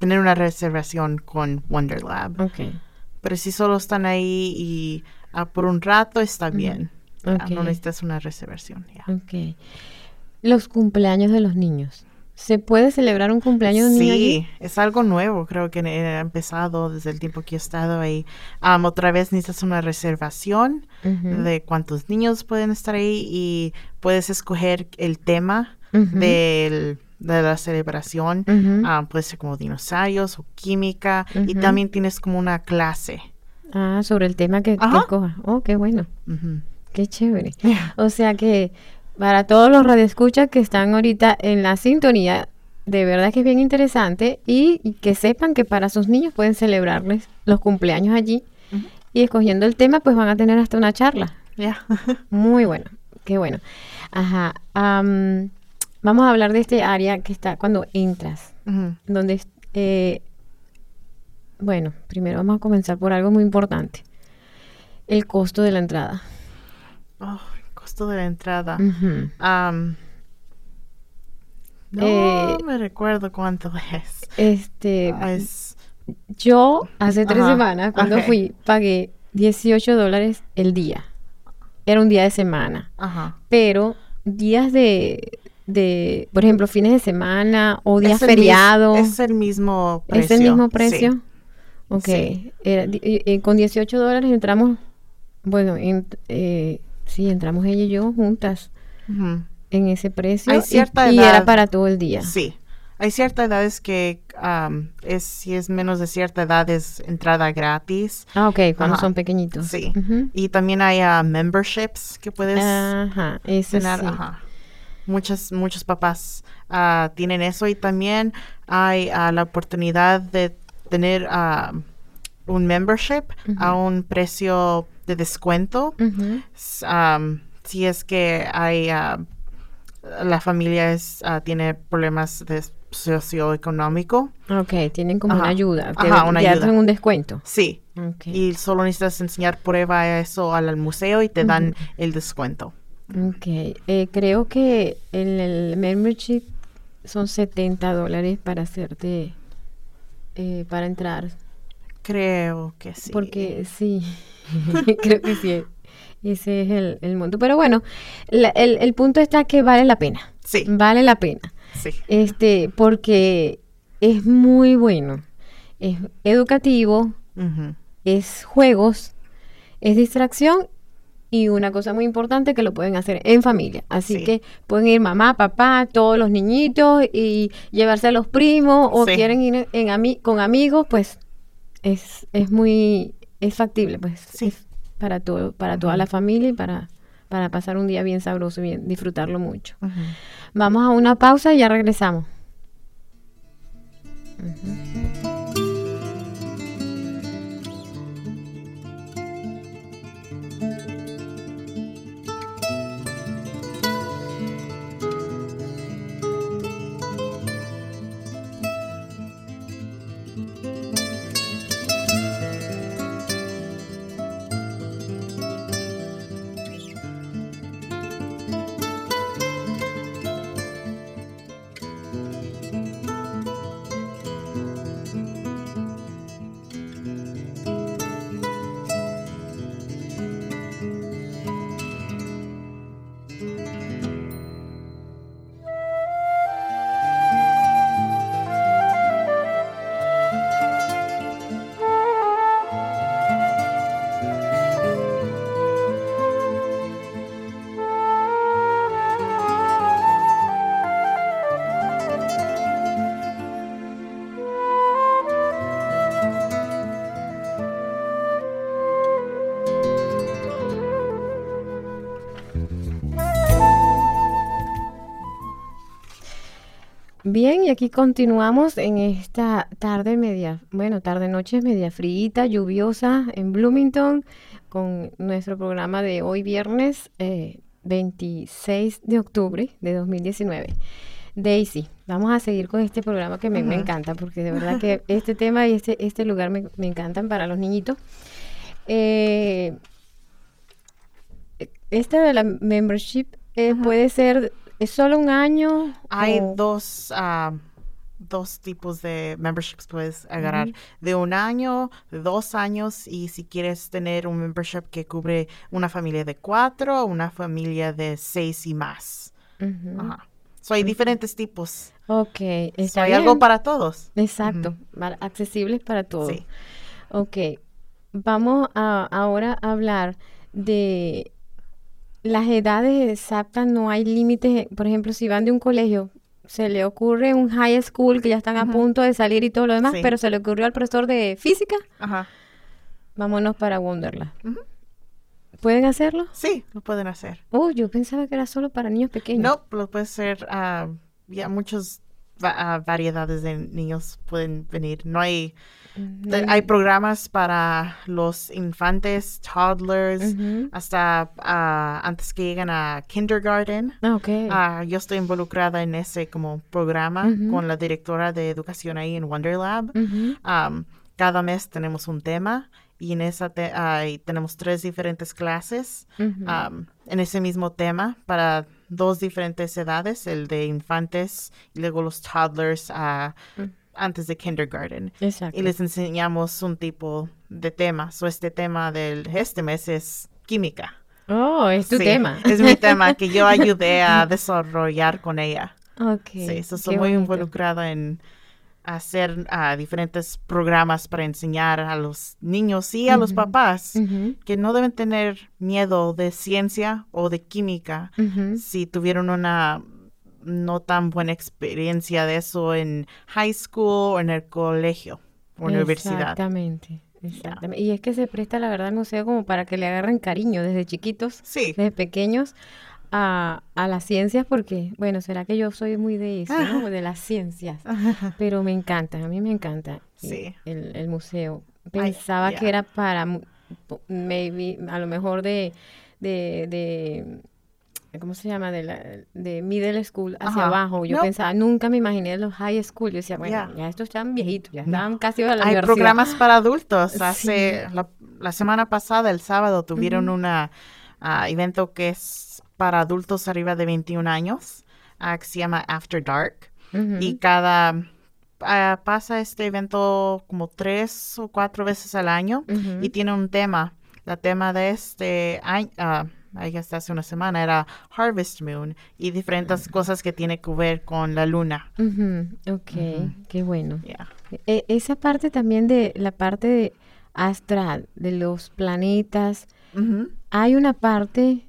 tener una reservación con Wonder Lab. Ok. Pero si solo están ahí y ah, por un rato está bien. No necesitas una reservación. ya. Ok. Los cumpleaños de los niños. ¿Se puede celebrar un cumpleaños de un niño allí? Sí, es algo nuevo, creo que he empezado desde el tiempo que he estado ahí. Am, otra vez necesitas una reservación de cuántos niños pueden estar ahí y puedes escoger el tema del- de la celebración. Ujú. Ah, puede ser como dinosaurios o química y también tienes como una clase. Ah, sobre el tema que, que escoja. Oh, qué bueno. Qué chévere. O sea que para todos los radioescuchas que están ahorita en la sintonía, de verdad que es bien interesante y, y que sepan que para sus niños pueden celebrarles los cumpleaños allí y escogiendo el tema pues van a tener hasta una charla. Ya. (laughs) Muy bueno, qué bueno. Ajá. am, vamos a hablar de este área que está cuando entras, donde eh, bueno, primero vamos a comenzar por algo muy importante. El costo de la entrada. Oh, el costo de la entrada. No Eh, me recuerdo cuánto (laughs) es. Este, Ah, es yo hace tres semanas, cuando fui, pagué 18 dólares el día. Era un día de semana. ajá. Pero días de, de por ejemplo, fines de semana o días feriados, Es el mismo precio. ¿es el mismo sí. Ok. Sí. Era y con 18 dólares entramos, bueno, en- eh, sí, entramos ella y yo juntas Ujú. en ese precio. Hay y- cierta y, era edad. para todo el día. Sí. Hay ciertas edades que am, es, si es menos de cierta edad es entrada gratis. Ah, ok, cuando Ajá. son pequeñitos. Sí. Ujú. Y también hay ah, memberships que puedes Ajá, tener. sí. Ajá. Muchos, muchos papás ah, tienen eso y también hay ah, la oportunidad de tener ah, un membership a un precio de descuento. Si es que hay ah, la familia es, ah, tiene problemas de socioeconómico. Ok, tienen como una ayuda. Te, Ajá, una te ayuda. hacen un descuento. Sí. Ok. Y solo necesitas enseñar prueba a eso al, al museo y te dan el descuento. Ok, eh, creo que el, el membership son 70 dólares para hacerte, eh, para entrar. Creo que sí. Porque sí, (laughs) creo que sí, ese es el, el monto. Pero bueno, la- el, el punto está que vale la pena, Sí, vale la pena. sí. Este, porque es muy bueno, es educativo, es juegos, es distracción y una cosa muy importante que lo pueden hacer en familia. Así Sí. que pueden ir mamá, papá, todos los niñitos y llevarse a los primos o Sí. quieren ir en ami- con amigos, pues es, es muy es factible, pues Sí. es para todo para toda la familia y para para pasar un día bien sabroso y bien disfrutarlo mucho. Vamos a una pausa y ya regresamos. Bien, y aquí continuamos en esta tarde media, bueno, tarde noche media fríita, lluviosa en Bloomington con nuestro programa de hoy viernes eh, 26 de octubre de 2019. Daisy, vamos a seguir con este programa que me, encanta porque de verdad que (laughs) este tema y este, este lugar me, me encantan para los niñitos. Eh, este de la membership eh, puede ser, ¿es solo un año? Hay o- dos, ah, dos tipos de memberships puedes agarrar. De un año, de dos años y si quieres tener un membership que cubre una familia de cuatro una familia de seis y más. Ujú. Ajá. So, hay diferentes tipos. Ok, So, está hay algo para todos. Exacto, para- accesibles para todos. Sí. Ok, vamos a, ahora a hablar de las edades exactas, no hay límites. Por ejemplo, si van de un colegio, se le ocurre un high school que ya están a punto de salir y todo lo demás, Sí. pero se le ocurrió al profesor de física, Ajá. vámonos para Wonderland. ¿Pueden hacerlo? Sí, lo pueden hacer. Oh, yo pensaba que era solo para niños pequeños. No, lo puede ser. ah, ya muchas va- variedades de niños pueden venir. No hay. No hay- Hay programas para los infantes, toddlers, hasta ah, antes que lleguen a kindergarten. Ah, ok. Ah, yo estoy involucrada en ese como programa con la directora de educación ahí en Wonder Lab. Cada mes tenemos un tema y en esa te- ay, tenemos tres diferentes clases en ese mismo tema para dos diferentes edades, el de infantes y luego los toddlers Mm. antes de kindergarten. Exacto. Y les enseñamos un tipo de tema. So, este tema de este mes es química. Oh, es tu Sí, tema. Es mi tema que yo (laughs) ayudé a desarrollar con ella. Ok. Sí, so, soy muy bonito. involucrada en hacer ah, diferentes programas para enseñar a los niños y a los papás que no deben tener miedo de ciencia o de química si tuvieron una no tan buena experiencia de eso en high school o en el colegio o universidad. Exactamente. Exactamente. Y es que se presta, la verdad, el museo como para que le agarren cariño desde chiquitos, Sí. desde pequeños, a, a las ciencias, porque, bueno, será que yo soy muy de eso, ¿no? De las ciencias. (laughs) Pero me encanta, a mí me encanta Sí. el, el museo. Ay, Pensaba que era para, maybe, a lo mejor de, de, de ¿cómo se llama? De, la, de middle school hacia Ajá. abajo. Yo No. pensaba, nunca me imaginé los high school. Yo decía, bueno, Ya. ya estos están viejitos, ya están casi a la Hay universidad. programas para adultos. (laughs) Sí. Hace la, la semana pasada, el sábado, tuvieron un evento que es para adultos arriba de 21 años, ah, que se llama After Dark. Y cada ah, pasa este evento como tres o cuatro veces al año y tiene un tema. La tema de este año, ahí hasta hace una semana, era Harvest Moon y diferentes cosas que tiene que ver con la luna. Ok, qué bueno. Yeah. E- esa parte también de la parte de astral, de los planetas, hay una parte...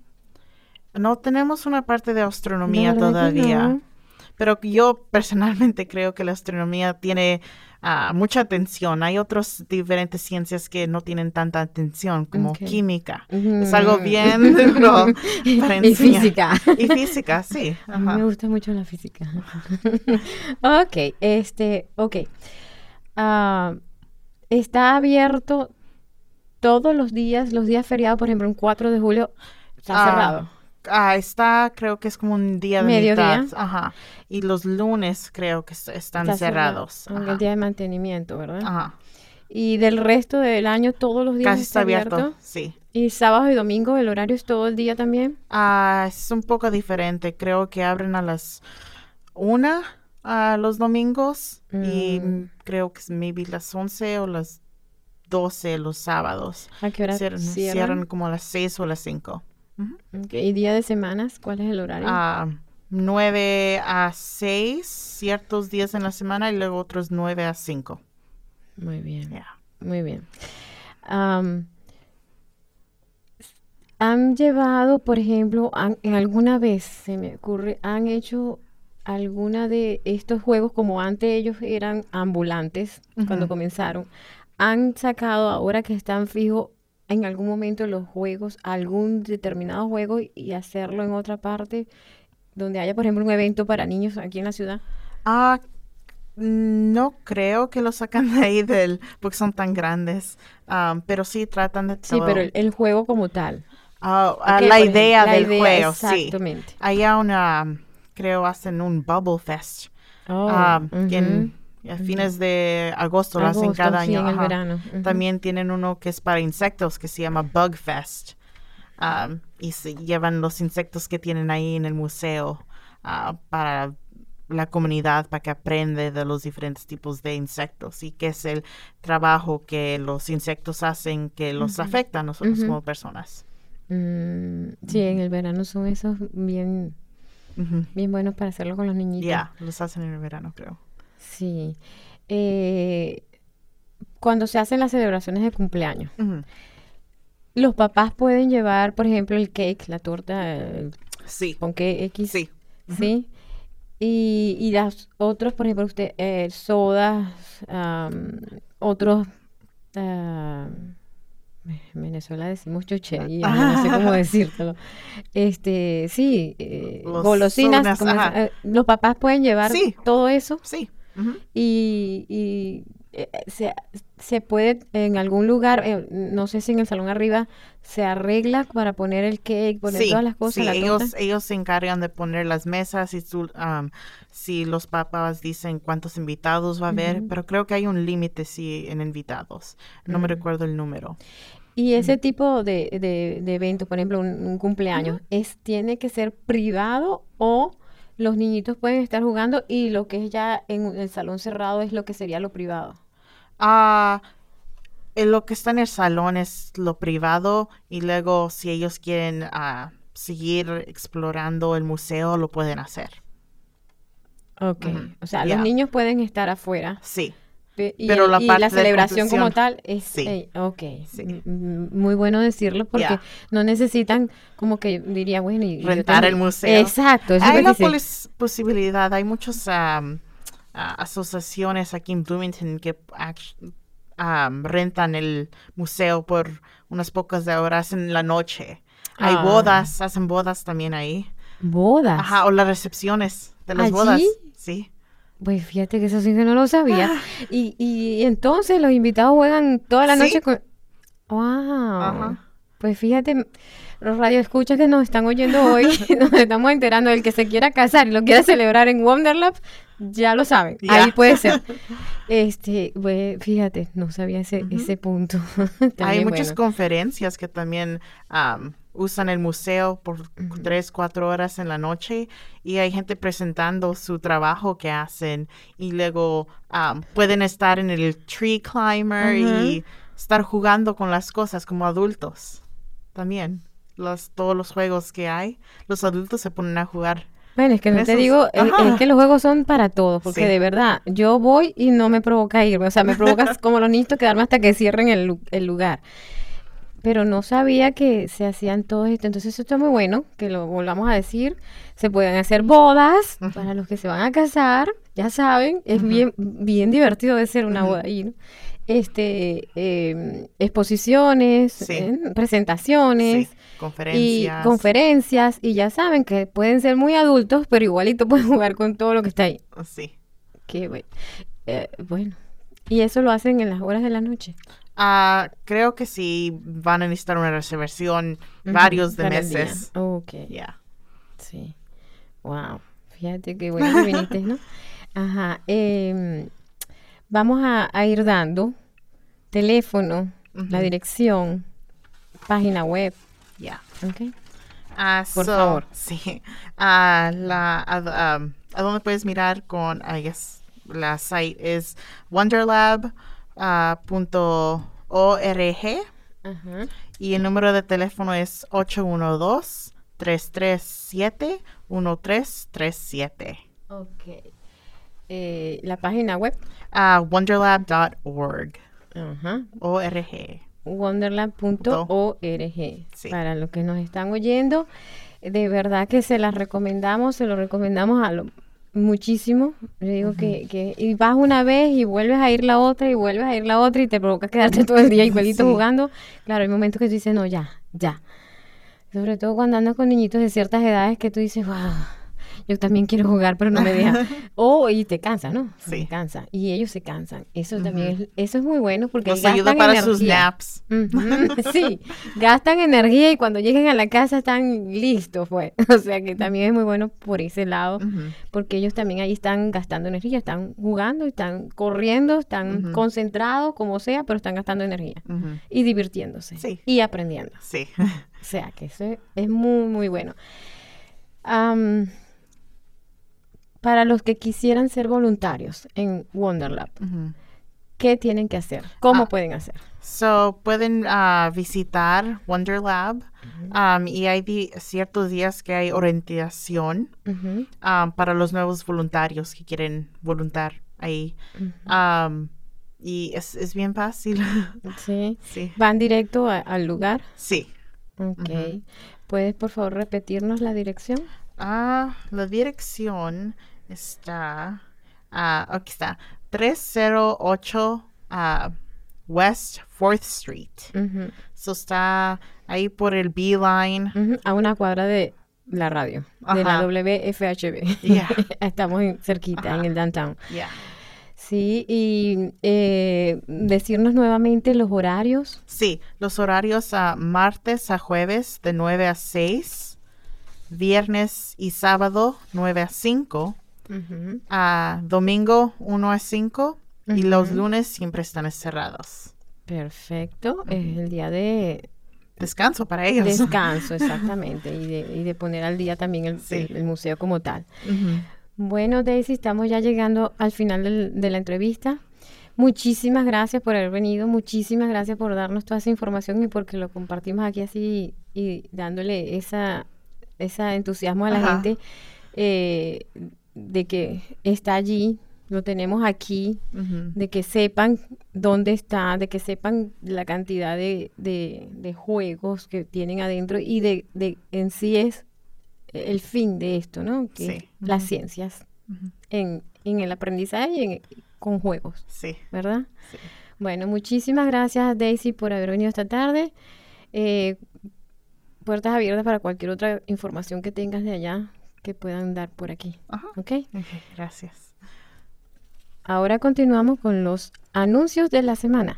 No tenemos una parte de astronomía todavía, no. pero yo personalmente creo que la astronomía tiene ah, mucha atención. Hay otras diferentes ciencias que no tienen tanta atención, como química. Es algo bien (laughs) duro para y enseñar. física. Y física, sí. A mí me gusta mucho la física. (laughs) ok, este, ok. Ah, está abierto todos los días, los días feriados, por ejemplo, un 4 de julio, está Ah, cerrado. Ah, está, creo que es como un día de Mediodía. mitad. Ajá. Y los lunes creo que est- están Está cerrado, cerrados. Ajá. el día de mantenimiento, ¿verdad? Ajá. Y del resto del año, todos los días Casi está abierto. Sí. Y sábado y domingo, el horario es todo el día también. Ah, es un poco diferente. Creo que abren a las una a los domingos y Mm. creo que es maybe las 11 o las 12 los sábados. ¿A qué hora cierran como a las 6 o las 5. ¿Y día de semanas? ¿Cuál es el horario? Ah, 9 a 6 ciertos días en la semana y luego otros 9 a 5. Muy bien. Yeah. Muy bien. ¿Han llevado, por ejemplo, han- en alguna vez, se me ocurre, han hecho alguna de estos juegos como antes ellos eran ambulantes cuando comenzaron? ¿Han sacado ahora que están fijos en algún momento los juegos, algún determinado juego y- hacerlo en otra parte donde haya, por ejemplo, un evento para niños aquí en la ciudad? Ah, no creo que lo sacan de ahí del porque son tan grandes, Ah, pero sí tratan de Sí, todo. pero el, el juego como tal. Ah, ah, la ejemplo, idea la del idea, juego, sí. Exactamente. Allá una, creo hacen un Bubble Fest, Oh, en- ujú. A fines de agosto, lo hacen cada sí, año. en el. También tienen uno que es para insectos que se llama Bug Fest. Ah, y se llevan los insectos que tienen ahí en el museo ah, para la comunidad, para que aprende de los diferentes tipos de insectos y qué es el trabajo que los insectos hacen que los afecta a nosotros como personas. Mm, sí, en el verano son esos bien, bien buenos para hacerlo con los niñitos. Ya, los hacen en el verano, creo. Sí. Eh, cuando se hacen las celebraciones de cumpleaños, los papás pueden llevar, por ejemplo, el cake, la torta, el Sí, ponqué X, sí. ¿sí? Y, y las otros, por ejemplo, usted, eh, sodas, otros, ah, en Venezuela decimos chochería, no sé cómo (laughs) decírtelo. Este, sí, eh, Los golosinas, como eh, los papás pueden llevar Sí. todo eso Sí. Y, y, eh, se, se puede en algún lugar, eh, no sé si en el salón arriba, se arregla para poner el cake, poner Sí, todas las cosas, sí, la ellos, ellos se encargan de poner las mesas y su- si los papás dicen cuántos invitados va a haber, pero creo que hay un límite sí en invitados. No me Mm. recuerdo el número. Y ese tipo de, de, de evento, por ejemplo, un, un cumpleaños, es, ¿tiene que ser privado o los niñitos pueden estar jugando y lo que es ya en el salón cerrado es lo que sería lo privado? Ah, en lo que está en el salón es lo privado y luego si ellos quieren ah, seguir explorando el museo lo pueden hacer. Ok. O sea, los niños pueden estar afuera, Sí, Y, Pero la y parte la de celebración como tal es... sí. ok, Sí. M- m- muy bueno decirlo porque no necesitan como que diría, bueno, y Rentar el museo. Exacto, eso Hay es la posibilidad, hay muchas a- asociaciones aquí en Bloomington que am, rentan el museo por unas pocas de horas en la noche. Hay Ah. bodas, hacen bodas también ahí. Bodas. Ajá, o las recepciones de las ¿Allí? bodas. Sí. Pues fíjate que eso sí que no lo sabía. Ah. Y, y entonces los invitados juegan toda la Sí. noche con... ¡Wow! Ajá. Pues fíjate, los radioescuchas que nos están oyendo hoy, (laughs) (laughs) nos estamos enterando del que se quiera casar y lo quiera celebrar en Wonderlab, ya lo saben. Ya. Ahí puede ser. (laughs) Este, pues, fíjate, no sabía ese, ese punto. Hay muchas bueno. conferencias que también am, usan el museo por tres, cuatro horas en la noche y hay gente presentando su trabajo que hacen y luego am, pueden estar en el tree climber y estar jugando con las cosas como adultos también. Los, todos los juegos que hay, los adultos se ponen a jugar. Bueno, es que no te esos- digo, es, que los juegos son para todos, porque Sí. de verdad, yo voy y no me provoca irme, o sea, me provoca (laughs) como los niños quedarme hasta que cierren el lugar. Pero no sabía que se hacían todo esto, entonces esto está muy bueno, que lo volvamos a decir, se pueden hacer bodas para los que se van a casar, ya saben, es bien, bien divertido de ser una boda ahí, ¿no? Este, em, exposiciones, Sí. ¿eh? presentaciones. Sí, conferencias. Y conferencias, y ya saben que pueden ser muy adultos, pero igualito (laughs) pueden jugar con todo lo que está ahí. Sí. Qué bueno. Eh, bueno. Y eso lo hacen en las horas de la noche. Ah, creo que sí van a necesitar una reservación varios de día. meses. Ok. Ya. Sí. Wow. Fíjate qué bueno que viniste, ¿no? (laughs) Ajá. em, vamos a, a ir dando teléfono, la Ujú. dirección, página web. Ya. ¿ok? Ah, Por so, favor. Sí. Ah, la, a, um, ¿a dónde puedes mirar con, I guess, la site es wonderlab.org Ajá. y el número de teléfono es 812-337-1337. Ok. Eh, la página web. Ah, wonderlab.org. Ajá. O-R-G. wonderland.org. Sí. Para los que nos están oyendo, de verdad que se las recomendamos, se lo recomendamos a lo muchísimo. Yo digo que, que y vas una vez y vuelves a ir la otra y vuelves a ir la otra y te provoca quedarte (laughs) todo el día igualito Sí. jugando. Claro, hay momentos que tú dices, no, ya, ya. Sobre todo cuando andas con niñitos de ciertas edades que tú dices, wow, yo también quiero jugar, pero no me dejan. (laughs) O y te cansa, ¿no? Sí. Te cansa. Y ellos se cansan. Eso también es, eso es muy bueno porque Nos ayuda gastan para sus energía. naps. Ujú, (laughs) Sí, gastan energía y cuando lleguen a la casa están listos, pues. (laughs) O sea que también es muy bueno por ese lado, porque ellos también ahí están gastando energía, están jugando, están corriendo, están concentrados, como sea, pero están gastando energía y divirtiéndose Sí. y aprendiendo. Sí. O sea que eso es muy, muy bueno. Para los que quisieran ser voluntarios en Wonderlab, Ujú. ¿qué tienen que hacer? ¿Cómo Ah. pueden hacer? So, pueden ah, visitar Wonderlab um, y hay di- ciertos días que hay orientación um, para los nuevos voluntarios que quieren voluntar ahí. Um, y es, es bien fácil. (laughs) Sí. sí. ¿Van directo a- al lugar? Sí. Ok. ¿Puedes, por favor, repetirnos la dirección? Ah, la dirección está. ah, aquí está. 308 ah, West 4th Street. Ujú, So está ahí por el B-Line. ujú, A una cuadra de la radio, de la Ajá. WFHB. Yeah. (laughs) Estamos cerquita, en el downtown. Yeah. Sí, y eh, decirnos nuevamente los horarios. Sí, los horarios a martes a jueves de 9 a 6, viernes y sábado 9 a 5, A domingo 1 a 5 y los lunes siempre están cerrados. Perfecto. Es el día de Descanso para ellos. descanso, (laughs) exactamente. Y de, y de poner al día también el, Sí. el- el museo como tal. Bueno, Daisy, estamos ya llegando al final del- de la entrevista. Muchísimas gracias por haber venido, muchísimas gracias por darnos toda esa información y porque lo compartimos aquí así y dándole esa, esa entusiasmo a la Ajá. gente eh, de que está allí lo tenemos aquí, de que sepan dónde está, de que sepan la cantidad de, de- de juegos que tienen adentro y de, de en sí es el fin de esto, ¿no? Que Sí. las ciencias en, en el aprendizaje y en- con juegos, Sí. ¿verdad? Sí. Bueno, muchísimas gracias Daisy por haber venido esta tarde. Eh, puertas abiertas para cualquier otra información que tengas de allá que puedan dar por aquí. Ajá. ¿Ok? Gracias. Ahora continuamos con los anuncios de la semana.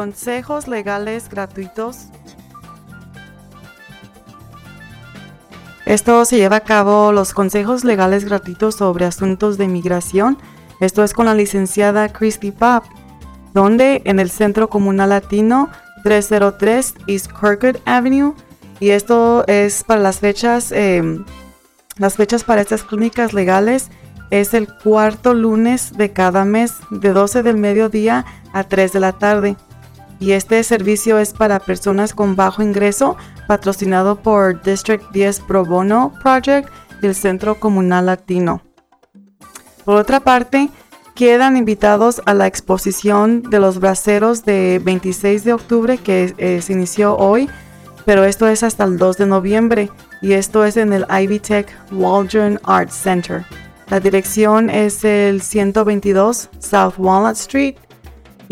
Consejos legales gratuitos. Esto se lleva a cabo los consejos legales gratuitos sobre asuntos de inmigración. Esto es con la licenciada Christy Pop, donde en el Centro Comunal Latino 303 East Kirkwood Avenue. Y esto es para las fechas, eh, las fechas para estas clínicas legales es el cuarto lunes de cada mes, de 12 del mediodía a 3 de la tarde. Y este servicio es para personas con bajo ingreso, patrocinado por District 10 Pro Bono Project del Centro Comunal Latino. Por otra parte, quedan invitados a la exposición de los braceros de 26 de octubre que eh, se inició hoy, pero esto es hasta el 2 de noviembre y esto es en el Ivy Tech Waldron Arts Center. La dirección es el 122 South Walnut Street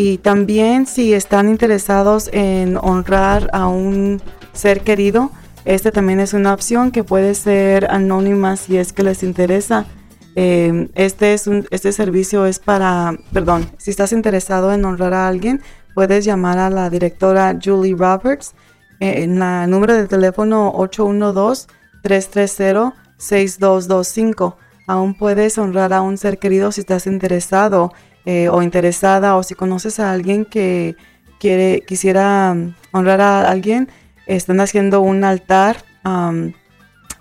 y también si están interesados en honrar a un ser querido, este también es una opción que puede ser anónima si es que les interesa. Eh, este, es un, este servicio es para, perdón, si estás interesado en honrar a alguien, puedes llamar a la directora Julie Roberts eh, en la número de teléfono 812-330-6225. Aún puedes honrar a un ser querido si estás interesado eh, o interesada o si conoces a alguien que quiere, quisiera um, honrar a alguien. Están haciendo un altar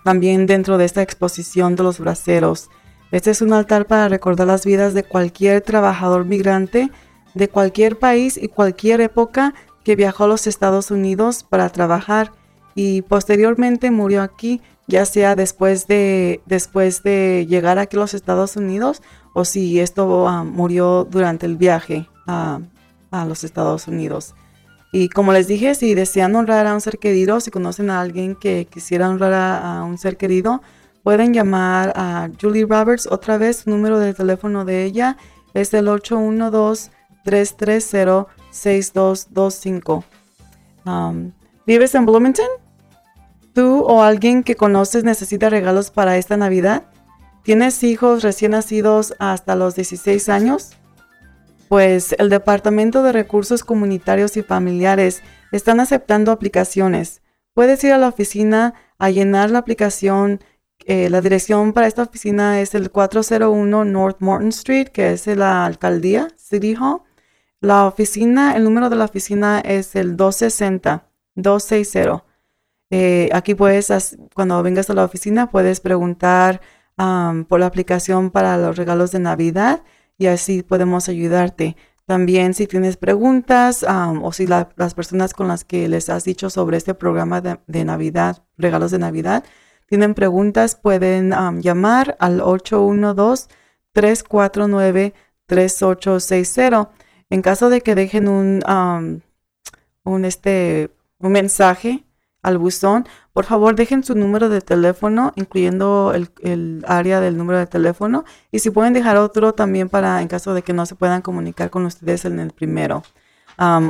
también dentro de esta exposición de los braceros. Este es un altar para recordar las vidas de cualquier trabajador migrante de cualquier país y cualquier época que viajó a los Estados Unidos para trabajar y posteriormente murió aquí, ya sea después de, después de llegar aquí a los Estados Unidos o si esto ah, murió durante el viaje a, los Estados Unidos. Y como les dije, si desean honrar a un ser querido, si conocen a alguien que quisiera honrar a, a un ser querido, pueden llamar a Julie Roberts otra vez. Su número de teléfono de ella es el 812-330-6225. Um, ¿Vives en Bloomington? ¿Tú o alguien que conoces necesita regalos para esta Navidad? ¿Tienes hijos recién nacidos hasta los 16 años? Pues el Departamento de Recursos Comunitarios y Familiares están aceptando aplicaciones. Puedes ir a la oficina a llenar la aplicación. Eh, la dirección para esta oficina es el 401 North Morton Street, que es la alcaldía, City Hall. La oficina, el número de la oficina es el 260-260. Eh, aquí puedes, cuando vengas a la oficina, puedes preguntar por la aplicación para los regalos de Navidad y así podemos ayudarte. También si tienes preguntas o si la- las personas con las que les has dicho sobre este programa de, Navidad, regalos de Navidad, tienen preguntas, pueden llamar al 812-349-3860. En caso de que dejen un, un, este, un mensaje al buzón, por favor dejen su número de teléfono, incluyendo el, el área del número de teléfono. Y si pueden dejar otro también para en caso de que no se puedan comunicar con ustedes en el primero.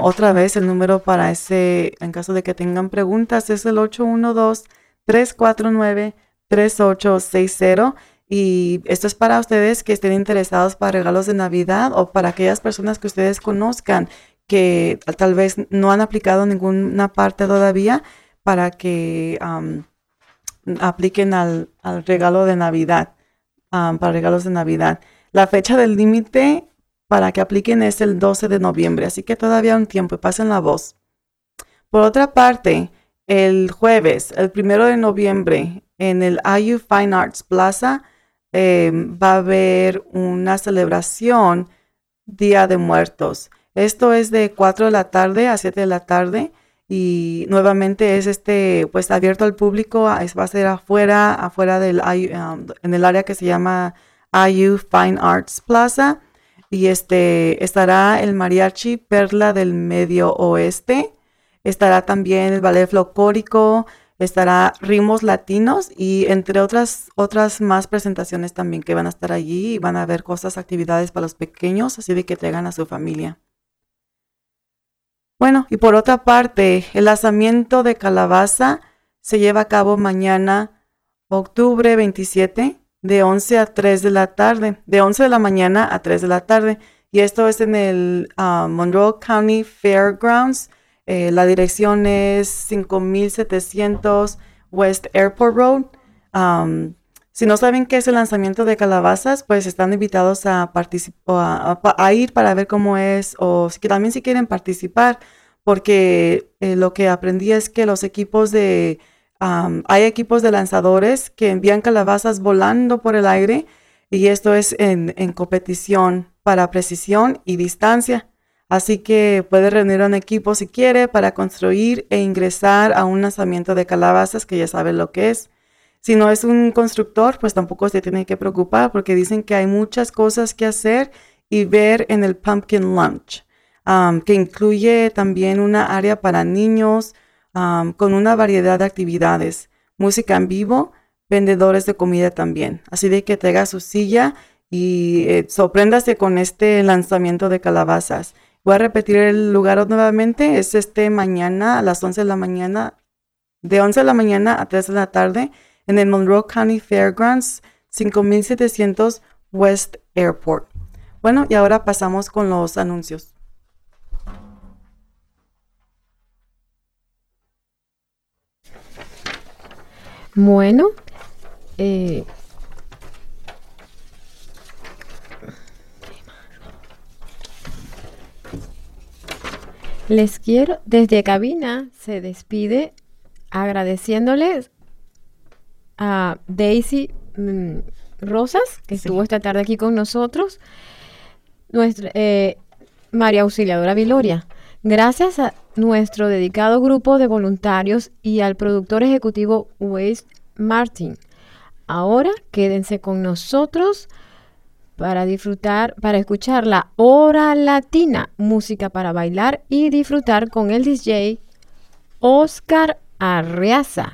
Otra vez el número para ese, en caso de que tengan preguntas, es el 349-3860. Y esto es para ustedes que estén interesados para regalos de Navidad o para aquellas personas que ustedes conozcan que tal vez no han aplicado ninguna parte todavía para que apliquen al, regalo de Navidad, para regalos de Navidad. La fecha del límite para que apliquen es el 12 de noviembre, así que todavía un tiempo y pasen la voz. Por otra parte, el jueves, el primero de noviembre, en el IU Fine Arts Plaza, eh, va a haber una celebración Día de Muertos. Esto es de 4 de la tarde a 7 de la tarde y nuevamente es este pues abierto al público, va a ser afuera, afuera del um, en el área que se llama IU Fine Arts Plaza y este estará el mariachi Perla del Medio Oeste, estará también el ballet folclórico, estará ritmos latinos y entre otras otras más presentaciones también que van a estar allí y van a haber cosas, actividades para los pequeños, así de que traigan a su familia. Bueno, y por otra parte, el lanzamiento de calabaza se lleva a cabo mañana, octubre 27, de 11 a 3 de la tarde, de 11 de la mañana a 3 de la tarde. Y esto es en el ah, Monroe County Fairgrounds. Eh, la dirección es 5700 West Airport Road. Si no saben qué es el lanzamiento de calabazas, pues están invitados a, a, a, ir para ver cómo es, o también si quieren participar, porque eh, lo que aprendí es que los equipos de hay equipos de lanzadores que envían calabazas volando por el aire y esto es en, competición para precisión y distancia. Así que puede reunir un equipo si quiere para construir e ingresar a un lanzamiento de calabazas que ya sabe lo que es. Si no es un constructor, pues tampoco se tiene que preocupar porque dicen que hay muchas cosas que hacer y ver en el Pumpkin Lunch, que incluye también una área para niños, con una variedad de actividades, música en vivo, vendedores de comida también. Así de que traiga su silla y eh, sorpréndase con este lanzamiento de calabazas. Voy a repetir el lugar nuevamente. Es este mañana a las 11 de la mañana, de 11 de la mañana a 3 de la tarde en el Monroe County Fairgrounds, 5700 West Airport. Bueno, y ahora pasamos con los anuncios. Bueno, eh, les quiero, desde cabina se despide agradeciéndoles a Daisy mm, Rosas, que estuvo esta tarde aquí con nosotros, nuestra eh, María Auxiliadora Viloria. Gracias a nuestro dedicado grupo de voluntarios y al productor ejecutivo Waste Martin. Ahora quédense con nosotros para disfrutar, para escuchar la hora latina, música para bailar y disfrutar con el DJ Oscar Arreaza.